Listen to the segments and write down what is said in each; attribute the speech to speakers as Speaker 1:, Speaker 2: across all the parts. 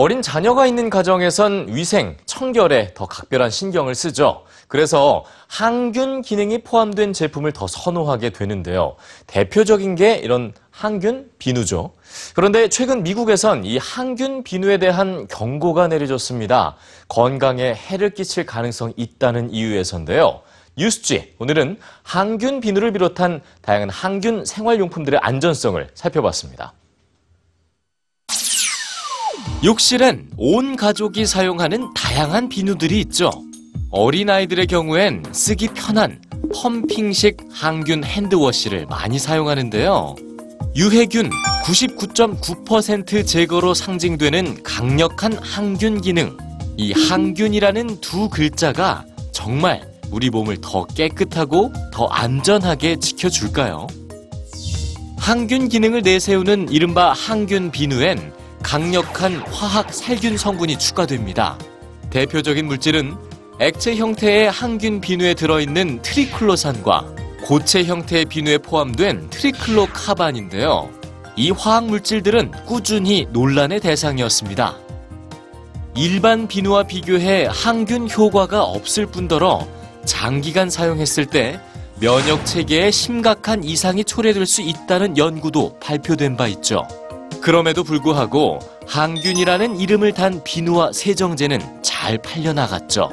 Speaker 1: 어린 자녀가 있는 가정에선 위생, 청결에 더 각별한 신경을 쓰죠. 그래서 항균 기능이 포함된 제품을 더 선호하게 되는데요. 대표적인 게 이런 항균 비누죠. 그런데 최근 미국에선 이 항균 비누에 대한 경고가 내려졌습니다. 건강에 해를 끼칠 가능성이 있다는 이유에서인데요. 뉴스지 오늘은 항균 비누를 비롯한 다양한 항균 생활용품들의 안전성을 살펴봤습니다. 욕실엔 온 가족이 사용하는 다양한 비누들이 있죠. 어린아이들의 경우엔 쓰기 편한 펌핑식 항균 핸드워시를 많이 사용하는데요. 유해균 99.9% 제거로 상징되는 강력한 항균 기능. 이 항균이라는 두 글자가 정말 우리 몸을 더 깨끗하고 더 안전하게 지켜줄까요? 항균 기능을 내세우는 이른바 항균 비누엔 강력한 화학 살균 성분이 추가됩니다. 대표적인 물질은 액체 형태의 항균 비누에 들어있는 트리클로산과 고체 형태의 비누에 포함된 트리클로카반인데요. 이 화학 물질들은 꾸준히 논란의 대상이었습니다. 일반 비누와 비교해 항균 효과가 없을 뿐더러 장기간 사용했을 때 면역 체계에 심각한 이상이 초래될 수 있다는 연구도 발표된 바 있죠. 그럼에도 불구하고 항균이라는 이름을 단 비누와 세정제는 잘 팔려나갔죠.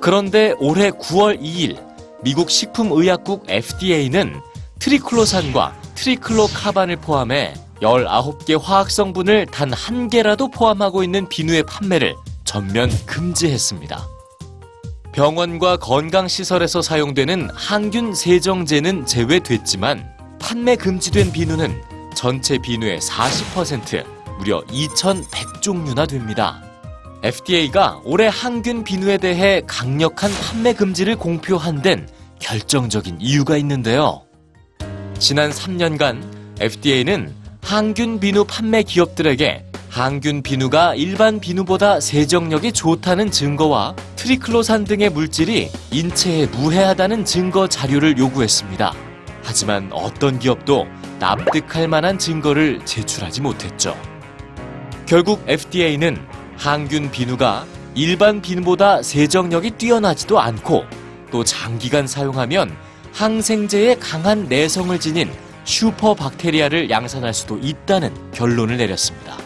Speaker 1: 그런데 올해 9월 2일 미국 식품의약국 FDA는 트리클로산과 트리클로카반을 포함해 19개 화학 성분을 단 한 개라도 포함하고 있는 비누의 판매를 전면 금지했습니다. 병원과 건강시설에서 사용되는 항균 세정제는 제외됐지만 판매 금지된 비누는 전체 비누의 40% 무려 2,100종류나 됩니다. FDA가 올해 항균 비누에 대해 강력한 판매 금지를 공표한 데는 결정적인 이유가 있는데요. 지난 3년간 FDA는 항균 비누 판매 기업들에게 항균 비누가 일반 비누보다 세정력이 좋다는 증거와 트리클로산 등의 물질이 인체에 무해하다는 증거 자료를 요구했습니다. 하지만 어떤 기업도 납득할 만한 증거를 제출하지 못했죠. 결국 FDA는 항균 비누가 일반 비누보다 세정력이 뛰어나지도 않고 또 장기간 사용하면 항생제의 강한 내성을 지닌 슈퍼 박테리아를 양산할 수도 있다는 결론을 내렸습니다.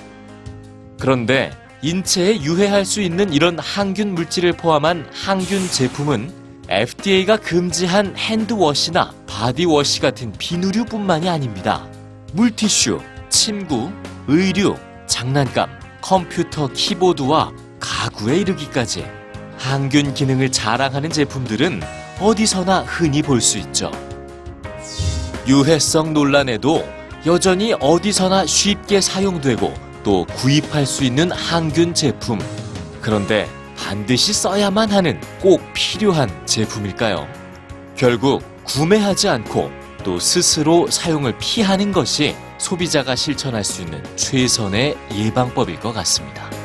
Speaker 1: 그런데 인체에 유해할 수 있는 이런 항균 물질을 포함한 항균 제품은 FDA가 금지한 hand wash나 body wash 같은 비누류뿐만이 아닙니다. 물티슈, 침구, 의류, 장난감, 컴퓨터 키보드와 가구에 이르기까지 항균 기능을 자랑하는 제품들은 어디서나 흔히 볼 수 있죠. 유해성 논란에도 여전히 어디서나 쉽게 사용되고 또 구입할 수 있는 항균 제품. 그런데 반드시 써야만 하는 꼭 필요한 제품일까요? 결국 구매하지 않고 또 스스로 사용을 피하는 것이 소비자가 실천할 수 있는 최선의 예방법일 것 같습니다.